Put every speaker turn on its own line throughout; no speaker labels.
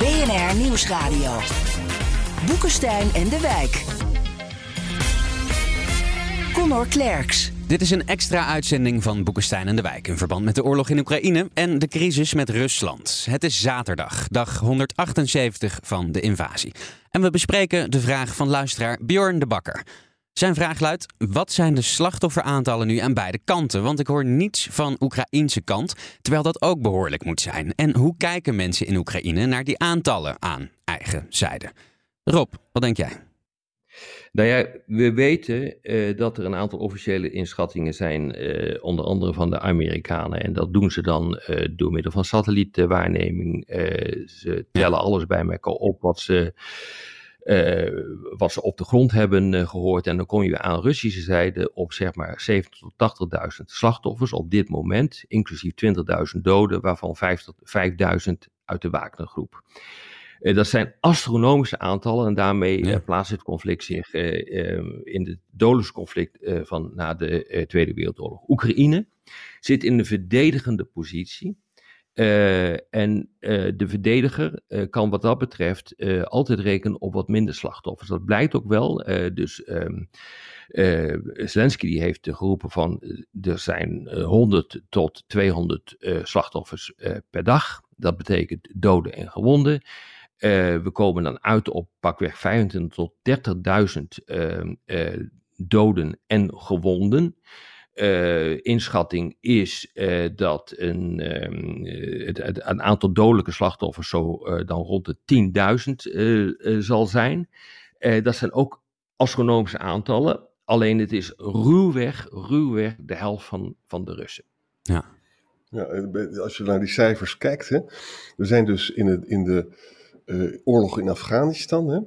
BNR Nieuwsradio. Boekenstein en de Wijk. Connor Klerks.
Dit is een extra uitzending van Boekenstein en de Wijk in verband met de oorlog in Oekraïne en de crisis met Rusland. Het is zaterdag, dag 178 van de invasie. En we bespreken de vraag van luisteraar Bjorn de Bakker. Zijn vraag luidt: wat zijn de slachtofferaantallen nu aan beide kanten? Want ik hoor niets van Oekraïense kant, terwijl dat ook behoorlijk moet zijn. En hoe kijken mensen in Oekraïne naar die aantallen aan eigen zijde? Rob, wat denk jij?
Nou ja, we weten uh, dat er een aantal officiële inschattingen zijn, uh, onder andere van de Amerikanen. En dat doen ze dan uh, door middel van satellietwaarneming. ze tellen alles bij elkaar op wat ze, wat ze op de grond hebben gehoord. En dan kom je aan Russische zijde op zeg maar 70.000 tot 80.000 slachtoffers op dit moment, inclusief 20.000 doden, waarvan 5.000 uit de Wagnergroep. Uh, dat zijn astronomische aantallen en daarmee ja. uh, plaatst het conflict zich uh, in het dodelijkste conflict van na de Tweede Wereldoorlog. Oekraïne zit in een verdedigende positie. En de verdediger kan wat dat betreft altijd rekenen op wat minder slachtoffers. Dat blijkt ook wel. dus um, Zelensky die heeft geroepen van er zijn 100 tot 200 slachtoffers per dag. Dat betekent doden en gewonden. We komen dan uit op pakweg 25 tot 30.000 uh, uh, doden en gewonden. Uh, inschatting is uh, dat een, uh, het, het, een aantal dodelijke slachtoffers zo dan rond de 10.000 zal zijn. dat zijn ook astronomische aantallen. Alleen het is ruwweg, ruwweg de helft van, van de Russen.
Ja.
ja. Als je naar die cijfers kijkt, hè, we zijn dus in, het, in de uh, oorlog in Afghanistan. Hè?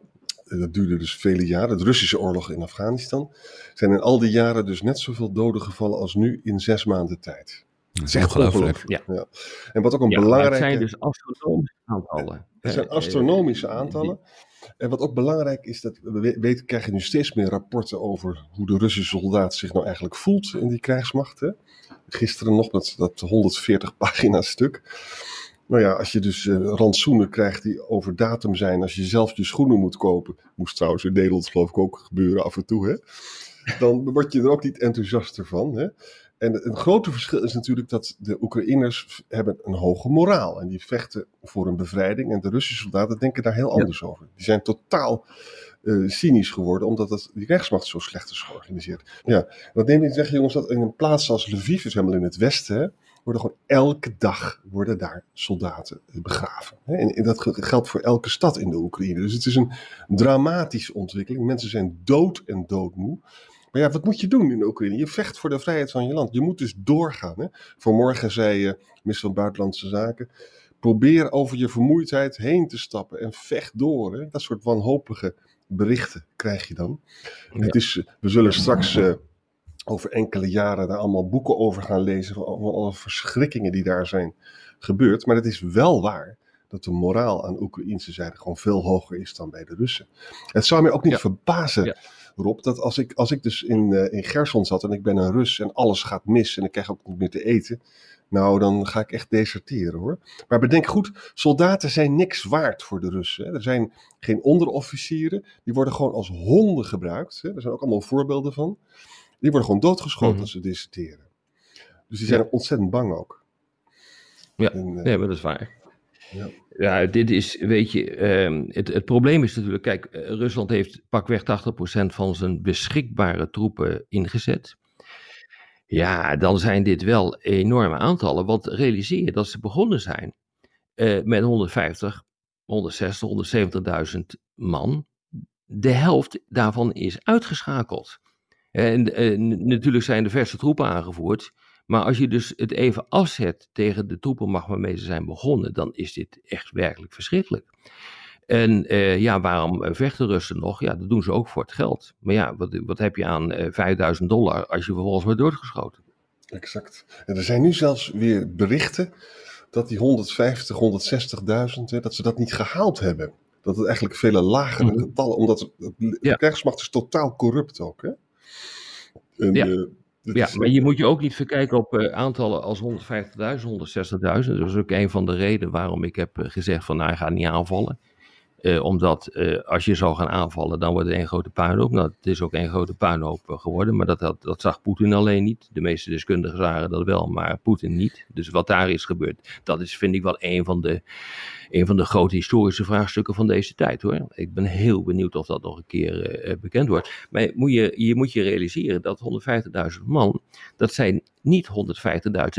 Dat duurde dus vele jaren. De Russische oorlog in Afghanistan. Zijn in al die jaren dus net zoveel doden gevallen als nu in zes maanden tijd.
Dat is echt ongelooflijk.
Ja. ja. En wat ook een ja, belangrijke...
Het zijn dus astronomische aantallen.
Het zijn astronomische aantallen. En wat ook belangrijk is, dat we weten, krijgen nu steeds meer rapporten over hoe de Russische soldaat zich nou eigenlijk voelt in die krijgsmacht. Hè? Gisteren nog dat, dat 140 pagina stuk. Nou ja, als je dus uh, rantsoenen krijgt die over datum zijn, als je zelf je schoenen moet kopen, moest trouwens in Nederland geloof ik ook gebeuren af en toe, hè? dan word je er ook niet enthousiaster van. Hè? En een grote verschil is natuurlijk dat de Oekraïners hebben een hoge moraal en die vechten voor een bevrijding. En de Russische soldaten denken daar heel anders ja. over. Die zijn totaal uh, cynisch geworden, omdat het, die rechtsmacht zo slecht is georganiseerd. Ja, dat neem ik zeggen, jongens, dat in een plaats als Lviv, is helemaal in het westen, hè, worden gewoon elke dag worden daar soldaten begraven. En dat geldt voor elke stad in de Oekraïne. Dus het is een dramatische ontwikkeling. Mensen zijn dood en doodmoe. Maar ja, wat moet je doen in de Oekraïne? Je vecht voor de vrijheid van je land. Je moet dus doorgaan. Hè? Vanmorgen zei uh, minister van Buitenlandse Zaken. Probeer over je vermoeidheid heen te stappen en vecht door. Hè? Dat soort wanhopige berichten krijg je dan. Ja. Het is, we zullen straks. Uh, over enkele jaren daar allemaal boeken over gaan lezen. Van alle verschrikkingen die daar zijn gebeurd. Maar het is wel waar dat de moraal aan de Oekraïnse zijde gewoon veel hoger is dan bij de Russen. Het zou mij ook niet ja. verbazen, ja. Rob, dat als ik, als ik dus in, uh, in Gerson zat en ik ben een Rus en alles gaat mis en ik krijg ook niet meer te eten. Nou, dan ga ik echt deserteren hoor. Maar bedenk goed, soldaten zijn niks waard voor de Russen. Hè. Er zijn geen onderofficieren, die worden gewoon als honden gebruikt. Hè. Er zijn ook allemaal voorbeelden van. Die worden gewoon doodgeschoten mm -hmm. als ze deserteren. Dus die zijn ontzettend bang ook.
Ja, en, uh, ja maar dat is waar. Ja. ja, dit is, weet je, um, het, het probleem is natuurlijk, kijk, uh, Rusland heeft pakweg 80% van zijn beschikbare troepen ingezet. Ja, dan zijn dit wel enorme aantallen, want realiseer je dat ze begonnen zijn uh, met 150, 160, 170.000 man. De helft daarvan is uitgeschakeld. En, en, natuurlijk zijn de verse troepen aangevoerd. Maar als je dus het even afzet tegen de troepenmacht waarmee ze zijn begonnen, dan is dit echt werkelijk verschrikkelijk. En uh, ja, waarom vechten Russen nog? Ja, dat doen ze ook voor het geld. Maar ja, wat, wat heb je aan uh, 5000 dollar als je vervolgens wordt doodgeschoten?
Exact. En er zijn nu zelfs weer berichten dat die 150, 160.000, dat ze dat niet gehaald hebben. Dat het eigenlijk vele lagere mm -hmm. getallen, omdat de ja. krijgsmacht is totaal corrupt ook. Hè?
En, ja. Uh, ja, maar je moet je ook niet verkijken op uh, aantallen als 150.000, 160.000. Dat is ook een van de redenen waarom ik heb gezegd van nou, hij gaat niet aanvallen. Uh, omdat uh, als je zou gaan aanvallen, dan wordt het één grote puinhoop. Nou, het is ook één grote puinhoop geworden, maar dat, dat, dat zag Poetin alleen niet. De meeste deskundigen zagen dat wel, maar Poetin niet. Dus wat daar is gebeurd, dat is vind ik wel een van de, een van de grote historische vraagstukken van deze tijd hoor. Ik ben heel benieuwd of dat nog een keer bekend wordt. Maar moet je, je moet je realiseren dat 150.000 man, dat zijn niet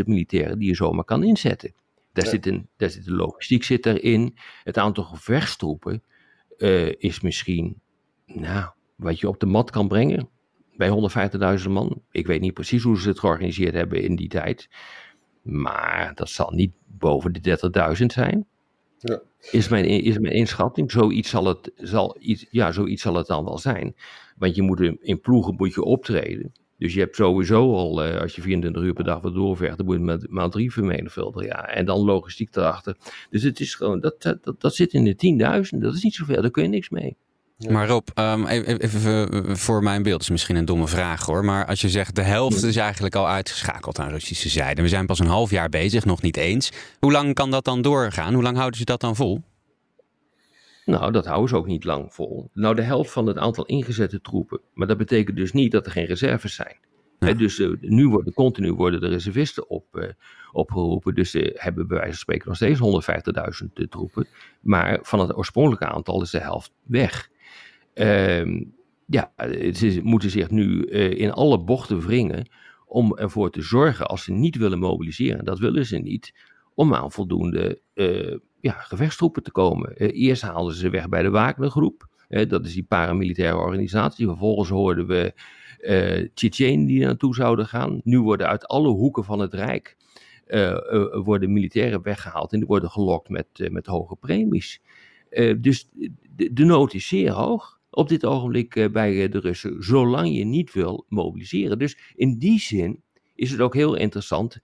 150.000 militairen die je zomaar kan inzetten. Daar, ja. zit een, daar zit de logistiek zit erin. Het aantal gevechtstroepen uh, is misschien, nou, wat je op de mat kan brengen bij 150.000 man. Ik weet niet precies hoe ze het georganiseerd hebben in die tijd. Maar dat zal niet boven de 30.000 zijn. Ja. Is, mijn, is mijn inschatting. Zoiets zal, het, zal, iets, ja, zoiets zal het dan wel zijn. Want je moet in, in ploegen moet je optreden. Dus je hebt sowieso al, uh, als je 24 uur per dag wat doorvecht, dan moet je met maal drie vermenigvuldigen. Ja. En dan logistiek erachter. Dus het is gewoon, dat, dat, dat zit in de tienduizenden. Dat is niet zoveel, daar kun je niks mee.
Ja. Maar Rob, um, even, even, voor mijn beeld, is misschien een domme vraag hoor. Maar als je zegt de helft is eigenlijk al uitgeschakeld aan Russische zijde. We zijn pas een half jaar bezig, nog niet eens. Hoe lang kan dat dan doorgaan? Hoe lang houden ze dat dan vol?
Nou, dat houden ze ook niet lang vol. Nou, de helft van het aantal ingezette troepen. Maar dat betekent dus niet dat er geen reserves zijn. Ja. He, dus uh, nu worden continu worden de reservisten op, uh, opgeroepen. Dus ze hebben bij wijze van spreken nog steeds 150.000 uh, troepen. Maar van het oorspronkelijke aantal is de helft weg. Uh, ja, ze moeten zich nu in alle bochten wringen om ervoor te zorgen, als ze niet willen mobiliseren, dat willen ze niet, om aan voldoende ja, gevechtstroepen te komen. Uh, eerst haalden ze weg bij de Wagnergroep. Dat is die paramilitaire organisatie. Vervolgens hoorden we uh, Tsjetsjenen die naartoe zouden gaan. Nu worden uit alle hoeken van het Rijk worden militairen weggehaald en die worden gelokt met, met hoge premies. dus de, de nood is zeer hoog op dit ogenblik bij de Russen, zolang je niet wil mobiliseren. Dus in die zin is het ook heel interessant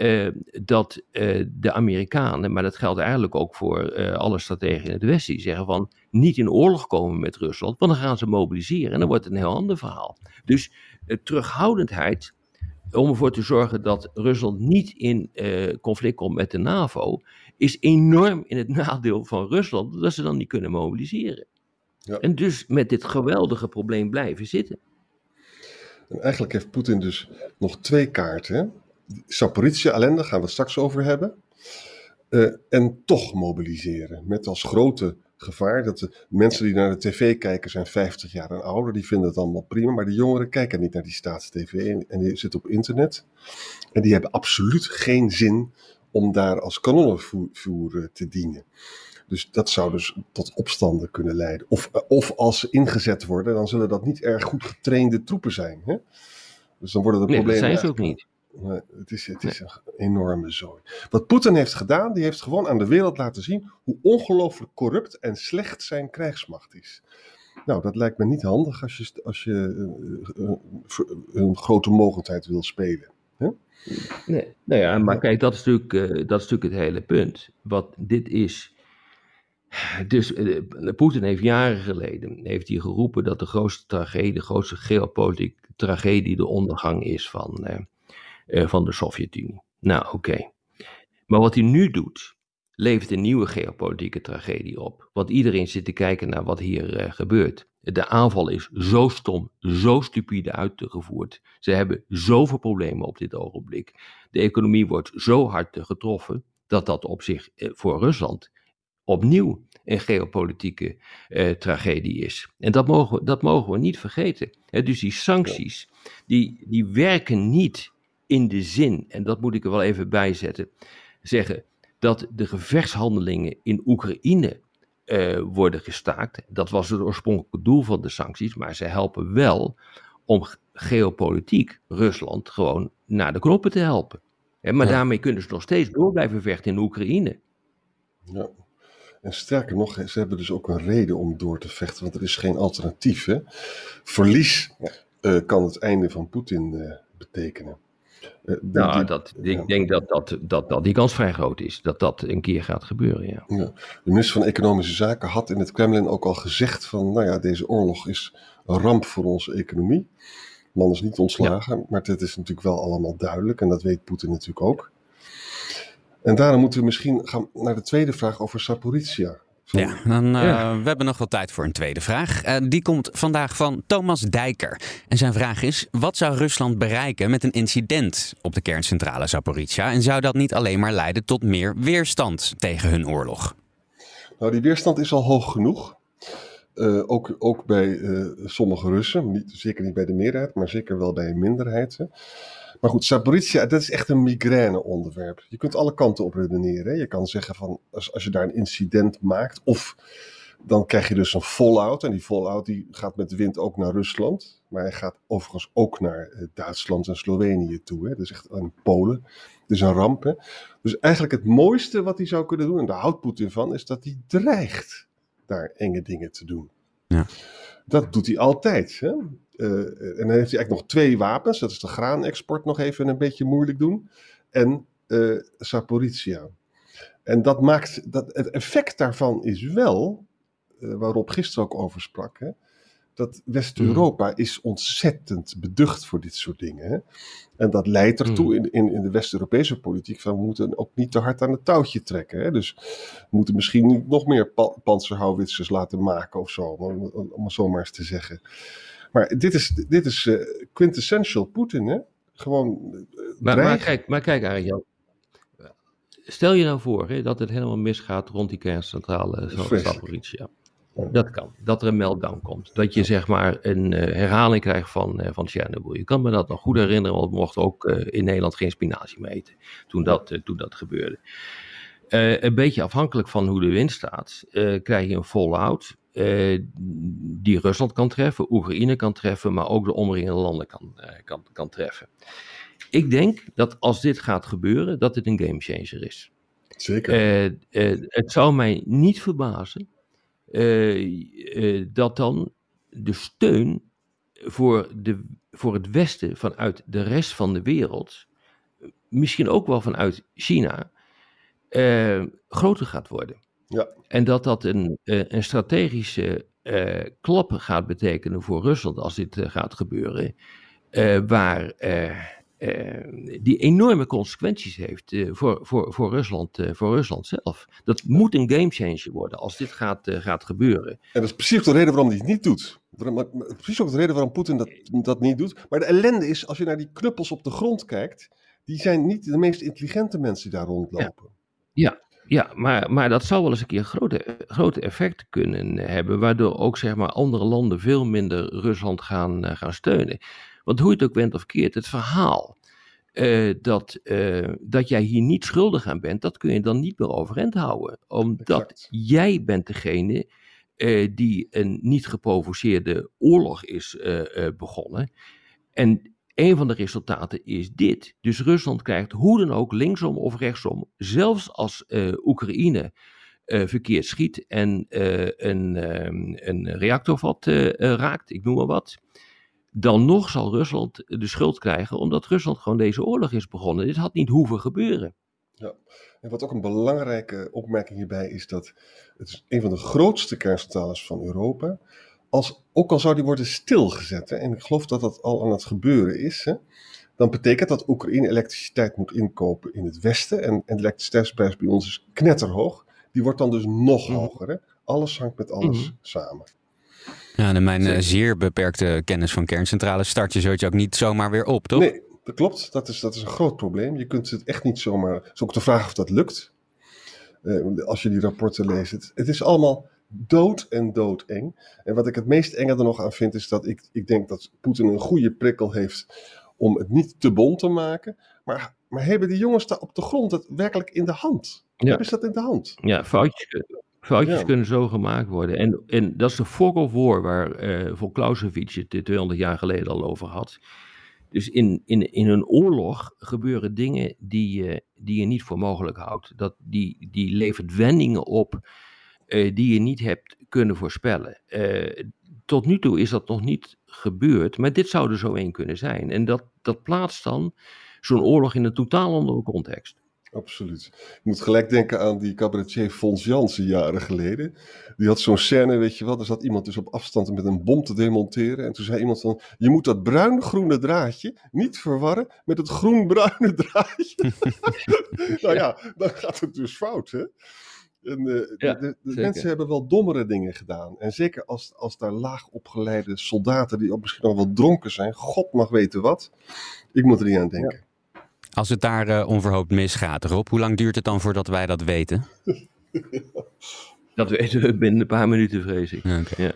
uh, dat uh, de Amerikanen, maar dat geldt eigenlijk ook voor uh, alle strategen in het Westen, die zeggen van niet in oorlog komen met Rusland, want dan gaan ze mobiliseren en dan wordt het een heel ander verhaal. Dus terughoudendheid om ervoor te zorgen dat Rusland niet in conflict komt met de NAVO, is enorm in het nadeel van Rusland dat ze dan niet kunnen mobiliseren. Ja. En dus met dit geweldige probleem blijven zitten.
En eigenlijk heeft Poetin dus nog twee kaarten. Alleen, daar gaan we het straks over hebben. Uh, en toch mobiliseren. Met als grote gevaar dat de mensen die naar de tv kijken zijn 50 jaar en ouder. Die vinden het allemaal prima. Maar de jongeren kijken niet naar die staatstv en, en die zitten op internet. En die hebben absoluut geen zin om daar als kanonnenvoer te dienen. Dus dat zou dus tot opstanden kunnen leiden. Of, of als ze ingezet worden, dan zullen dat niet erg goed getrainde troepen zijn. Hè? Dus dan worden de
nee,
problemen.
Dat zijn ze ook niet.
Het is, het is een enorme zooi. Wat Poetin heeft gedaan, die heeft gewoon aan de wereld laten zien hoe ongelooflijk corrupt en slecht zijn krijgsmacht is. Nou, dat lijkt me niet handig als je, als je uh, uh, een grote mogendheid wil spelen. Hè?
Nee, nou ja, maar kijk, dat is, natuurlijk, dat is natuurlijk het hele punt. Wat dit is. Dus Poetin heeft jaren geleden heeft hij geroepen dat de grootste tragedie, de grootste geopolitieke tragedie, de ondergang is van van de Sovjet-Unie. Nou, oké. Okay. Maar wat hij nu doet, levert een nieuwe geopolitieke tragedie op. Want iedereen zit te kijken naar wat hier uh, gebeurt. De aanval is zo stom, zo stupide uitgevoerd. Ze hebben zoveel problemen op dit ogenblik. De economie wordt zo hard getroffen dat dat op zich uh, voor Rusland opnieuw een geopolitieke uh, tragedie is. En dat mogen, we, dat mogen we niet vergeten. He, dus die sancties, die, die werken niet in de zin, en dat moet ik er wel even bij zetten, zeggen dat de gevechtshandelingen in Oekraïne uh, worden gestaakt. Dat was het oorspronkelijke doel van de sancties, maar ze helpen wel om geopolitiek Rusland gewoon naar de knoppen te helpen. maar ja. daarmee kunnen ze nog steeds door blijven vechten in Oekraïne.
Ja. En sterker nog, ze hebben dus ook een reden om door te vechten, want er is geen alternatief. Hè? Verlies uh, kan het einde van Poetin uh, betekenen.
Uh, nou, die, dat, ik denk dat, dat, dat, dat die kans vrij groot is, dat dat een keer gaat gebeuren. Ja.
ja. De minister van Economische Zaken had in het Kremlin ook al gezegd van, nou ja, deze oorlog is een ramp voor onze economie. De man is niet ontslagen, ja. maar het is natuurlijk wel allemaal duidelijk en dat weet Poetin natuurlijk ook. En daarom moeten we misschien gaan naar de tweede vraag over Saporizia.
Ja, dan, uh, we hebben nog wel tijd voor een tweede vraag. Uh, die komt vandaag van Thomas Dijker. En zijn vraag is: wat zou Rusland bereiken met een incident op de kerncentrale Zaporizhia? En zou dat niet alleen maar leiden tot meer weerstand tegen hun oorlog?
Nou, die weerstand is al hoog genoeg. Uh, ook, ook bij sommige Russen, niet, zeker niet bij de meerderheid, maar zeker wel bij een minderheid. Hè. Maar goed, Saporizia, dat is echt een migraine-onderwerp. Je kunt alle kanten op redeneren. Je kan zeggen van, als, als je daar een incident maakt, of dan krijg je dus een fallout. En die fallout die gaat met de wind ook naar Rusland. Maar hij gaat overigens ook naar eh, Duitsland en Slovenië toe. Hè. Dus echt een Polen. Dus een ramp. Dus eigenlijk het mooiste wat hij zou kunnen doen, en daar houdt Poetin van, is dat hij dreigt daar enge dingen te doen. Ja. Dat doet hij altijd. Hè? Uh, en dan heeft hij eigenlijk nog twee wapens. Dat is de graanexport nog even een beetje moeilijk doen. En uh, Saporizia. En dat maakt, dat, het effect daarvan is wel, uh, waarop gisteren ook over sprak, hè, dat West-Europa mm. is ontzettend beducht voor dit soort dingen. Hè? En dat leidt ertoe mm. in, in, in de West-Europese politiek van we moeten ook niet te hard aan het touwtje trekken. Hè? Dus we moeten misschien nog meer pa panzerhouwitsers laten maken of zo, om, om het zo maar eens te zeggen. Maar dit is, dit is uh, quintessential Poetin, hè? Gewoon. Uh,
maar, maar, kijk, maar kijk, Arjan. Stel je nou voor hè, dat het helemaal misgaat rond die kerncentrale Zaporizhia. Dat kan. Dat er een meltdown komt. Dat je zeg maar een uh, herhaling krijgt van, uh, van Chernobyl. Je kan me dat nog goed herinneren, want we mochten ook uh, in Nederland geen spinazie meten toen dat, toen dat gebeurde. een beetje afhankelijk van hoe de wind staat, krijg je een fallout die Rusland kan treffen, Oekraïne kan treffen, maar ook de omringende landen kan, kan, kan treffen. Ik denk dat als dit gaat gebeuren, dat het een gamechanger is.
Zeker.
het zou mij niet verbazen dat dan de steun voor, de, voor het Westen vanuit de rest van de wereld, misschien ook wel vanuit China, uh, groter gaat worden.
Ja.
En dat dat een, een strategische klap gaat betekenen voor Rusland als dit gaat gebeuren, waar uh, die enorme consequenties heeft uh, voor, voor, voor, Rusland, uh, voor Rusland zelf. Dat moet een gamechanger worden als dit gaat, gaat gebeuren.
En dat is precies de reden waarom hij het niet doet. Precies ook de reden waarom Poetin dat, dat niet doet. Maar de ellende is, als je naar die knuppels op de grond kijkt, die zijn niet de meest intelligente mensen die daar rondlopen.
Ja, ja. Ja, maar, maar dat zou wel eens een keer grote, grote effecten kunnen hebben, waardoor ook zeg maar, andere landen veel minder Rusland gaan, gaan steunen. Want hoe je het ook bent of keert, het verhaal uh, dat, uh, dat jij hier niet schuldig aan bent, dat kun je dan niet meer overeind houden. Omdat exact. jij bent degene uh, die een niet geprovoceerde oorlog is begonnen. En een van de resultaten is dit. Dus Rusland krijgt hoe dan ook, linksom of rechtsom, zelfs als Oekraïne verkeerd schiet en een, ehm, een reactorvat raakt, ik noem maar wat dan nog zal Rusland de schuld krijgen, omdat Rusland gewoon deze oorlog is begonnen. Dit had niet hoeven gebeuren.
Ja, en wat ook een belangrijke opmerking hierbij is dat het is een van de grootste kerncentrales van Europa. Als, ook al zou die worden stilgezet, hè, en ik geloof dat dat al aan het gebeuren is, hè, dan betekent dat Oekraïne elektriciteit moet inkopen in het westen. En, en de elektriciteitsprijs bij ons is knetterhoog. Die wordt dan dus nog mhm. hoger. Hè? Alles hangt met alles mm. samen.
Ja, en mijn uh, zeer beperkte kennis van kerncentrales start je zoiets ook niet zomaar weer op, toch?
Nee, dat klopt. Dat is, dat is een groot probleem. Je kunt het echt niet zomaar... Het is ook de vraag of dat lukt. Uh, als je die rapporten leest. Het, het is allemaal dood en doodeng. En wat ik het meest enge er nog aan vind, is dat ik, ik denk dat Poetin een goede prikkel heeft om het niet te bond te maken. Maar, maar hebben die jongens daar op de grond het werkelijk in de hand? Ja. Hebben ze dat in de hand?
Ja, foutjes, Foutjes ja. kunnen zo gemaakt worden. En, en dat is de fog of war waar uh, het 200 jaar geleden al over had. Dus in, in, in een oorlog gebeuren dingen die, uh, die je niet voor mogelijk houdt. Dat, die, die levert wendingen op die je niet hebt kunnen voorspellen. tot nu toe is dat nog niet gebeurd, maar dit zou er zo één kunnen zijn. En dat, dat plaatst dan zo'n oorlog in een totaal andere context.
Absoluut. Je moet gelijk denken aan die cabaretier Fons Jansen jaren geleden. Die had zo'n scène, weet je wel, er zat iemand dus op afstand met een bom te demonteren. En toen zei iemand van, je moet dat bruin-groene draadje niet verwarren met het groen-bruine draadje. nou ja, dan gaat het dus fout, hè. En, uh, de, de mensen hebben wel dommere dingen gedaan. En zeker als, als daar laag opgeleide soldaten, die ook misschien al wel dronken zijn, God mag weten wat. Ik moet er niet aan denken.
Als het daar uh, onverhoopt misgaat, Rob, hoe lang duurt het dan voordat wij dat weten?
dat weten we binnen een paar minuten, vrees ik.
Okay.
Ja.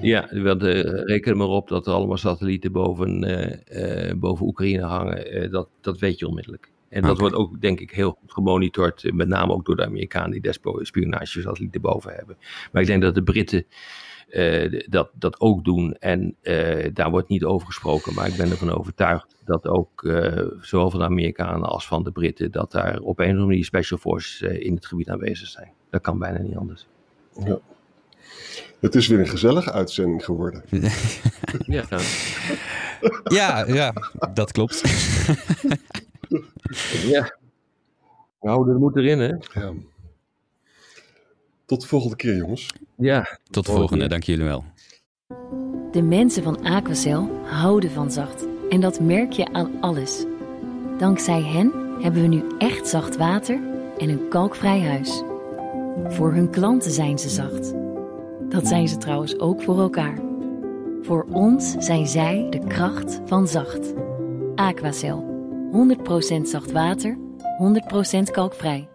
Ja, want, uh, reken maar op dat er allemaal satellieten boven, uh, boven Oekraïne hangen. dat, dat weet je onmiddellijk. En dat wordt ook, denk ik, heel goed gemonitord. Met name ook door de Amerikanen die despo spionagesatellieten boven hebben. Maar ik denk dat de Britten uh, dat, dat ook doen. En uh, daar wordt niet over gesproken. Maar ik ben ervan overtuigd dat ook uh, zowel van de Amerikanen als van de Britten. dat daar op een of andere manier special forces in het gebied aanwezig zijn. Dat kan bijna niet anders.
Ja. Het is weer een gezellige uitzending geworden.
ja,
ja, ja, dat klopt.
ja. Nou, dat moet erin, hè?
Ja. Tot de volgende keer, jongens.
Ja.
Tot de volgende, dank jullie wel.
De mensen van Aquacel houden van zacht. En dat merk je aan alles. Dankzij hen hebben we nu echt zacht water en een kalkvrij huis. Voor hun klanten zijn ze zacht. Dat zijn ze trouwens ook voor elkaar. Voor ons zijn zij de kracht van zacht. Aquacel. 100% zacht water, 100% kalkvrij.